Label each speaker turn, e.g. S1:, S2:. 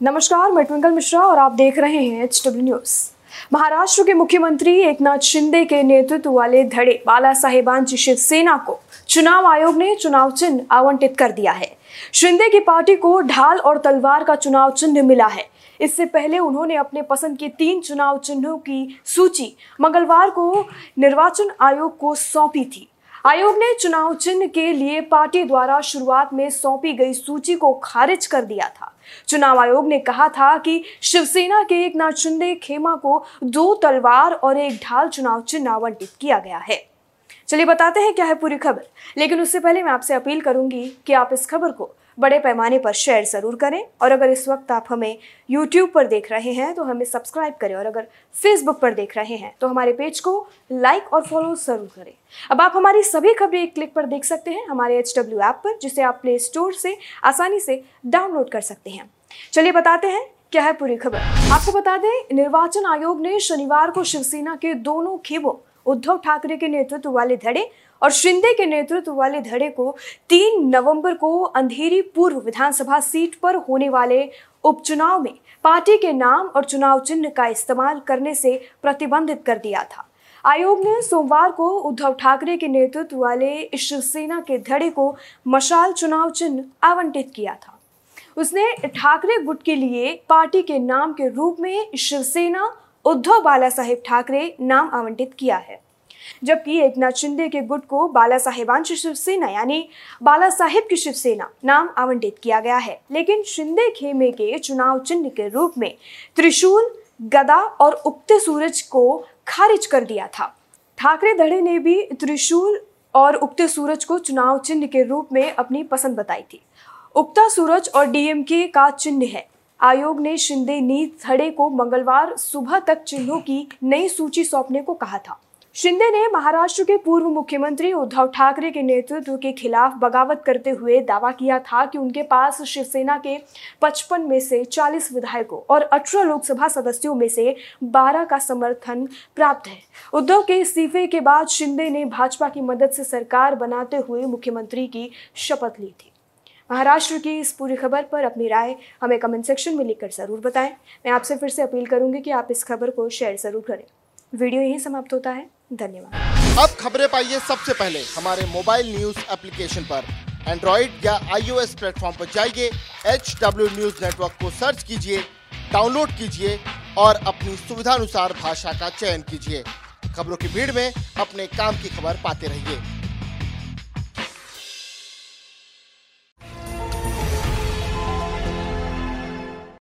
S1: नमस्कार, मैं ट्विंकल मिश्रा और आप देख रहे हैं एच डब्ल्यू न्यूज़ महाराष्ट्र के मुख्यमंत्री एकनाथ शिंदे के नेतृत्व वाले धड़े बाला साहेबांची शिवसेना को चुनाव आयोग ने चुनाव चिन्ह आवंटित कर दिया है। शिंदे की पार्टी को ढाल और तलवार का चुनाव चिन्ह मिला है। इससे पहले उन्होंने अपने पसंद के तीन चुनाव चिन्हों की सूची मंगलवार को निर्वाचन आयोग को सौंपी थी। आयोग ने चुनाव चिन्ह के लिए पार्टी द्वारा शुरुआत में सौंपी गई सूची को खारिज कर दिया था। चुनाव आयोग ने कहा था कि शिवसेना के एक नाथ शिंदे खेमा को दो तलवार और एक ढाल चुनाव चिन्ह आवंटित किया गया है। चलिए बताते हैं क्या है पूरी खबर। लेकिन उससे पहले मैं आपसे अपील करूँगी कि आप इस खबर को बड़े पैमाने पर शेयर ज़रूर करें। और अगर इस वक्त आप हमें यूट्यूब पर देख रहे हैं तो हमें सब्सक्राइब करें। और अगर फेसबुक पर देख रहे हैं तो हमारे पेज को लाइक और फॉलो ज़रूर करें। अब आप हमारी सभी खबरें एक क्लिक पर देख सकते हैं, हमारे एच डब्ल्यू ऐप पर, जिसे आप प्ले स्टोर से आसानी से डाउनलोड कर सकते हैं। चलिए बताते हैं, क्या है पूरी खबर? आपको बता दें, निर्वाचन आयोग ने शनिवार को शिवसेना के दोनों खेबों उद्धव ठाकरे के नेतृत्व वाले धड़े और शिंदे के नेतृत्व वाले धड़े को तीन नवंबर को अंधेरी पूर्व विधानसभा सीट पर होने वाले उपचुनाव में पार्टी के नाम और चुनाव चिन्ह का इस्तेमाल करने से प्रतिबंधित कर दिया था। आयोग ने सोमवार को उद्धव ठाकरे के नेतृत्व वाले शिवसेना के धड़े को मशाल चुनाव चिन्ह आवंटित किया था। उसने ठाकरे गुट के लिए पार्टी के नाम के रूप में शिवसेना उद्धव बाला साहेब ठाकरे नाम आवंटित किया है। जबकि एक नाथ शिंदे के गुट को बाला साहेबांश शिवसेना, यानी बाला साहेब की शिवसेना नाम आवंटित किया गया है। लेकिन शिंदे खेमे के चुनाव चिन्ह के रूप में त्रिशूल, गदा और उगते सूरज को खारिज कर दिया था। ठाकरे धड़े ने भी त्रिशूल और उगते सूरज को चुनाव चिन्ह के रूप में अपनी पसंद बताई थी। उगता सूरज और डीएमके का चिन्ह है। आयोग ने शिंदे नीत धड़े को मंगलवार सुबह तक चिन्हों की नई सूची सौंपने को कहा था। शिंदे ने महाराष्ट्र के पूर्व मुख्यमंत्री उद्धव ठाकरे के नेतृत्व के खिलाफ बगावत करते हुए दावा किया था कि उनके पास शिवसेना के 55 में से 40 विधायकों और 18 लोकसभा सदस्यों में से 12 का समर्थन प्राप्त है। उद्धव के इस्तीफे के बाद शिंदे ने भाजपा की मदद से सरकार बनाते हुए मुख्यमंत्री की शपथ ली थी। महाराष्ट्र की इस पूरी खबर पर अपनी राय हमें कमेंट सेक्शन में लिखकर ज़रूर बताएँ। मैं आपसे फिर से अपील करूँगी कि आप इस खबर को शेयर ज़रूर करें। वीडियो यही समाप्त होता है। धन्यवाद।
S2: अब खबरें पाइए सबसे पहले। हमारे मोबाइल न्यूज़ एप्लीकेशन पर। एंड्रॉइड या आईओएस प्लेटफॉर्म पर जाइए एच डब्ल्यू न्यूज़ नेटवर्क को सर्च कीजिए डाउनलोड कीजिए और अपनी सुविधानुसार भाषा का चयन कीजिए। खबरों की भीड़ में अपने काम की खबर पाते रहिए।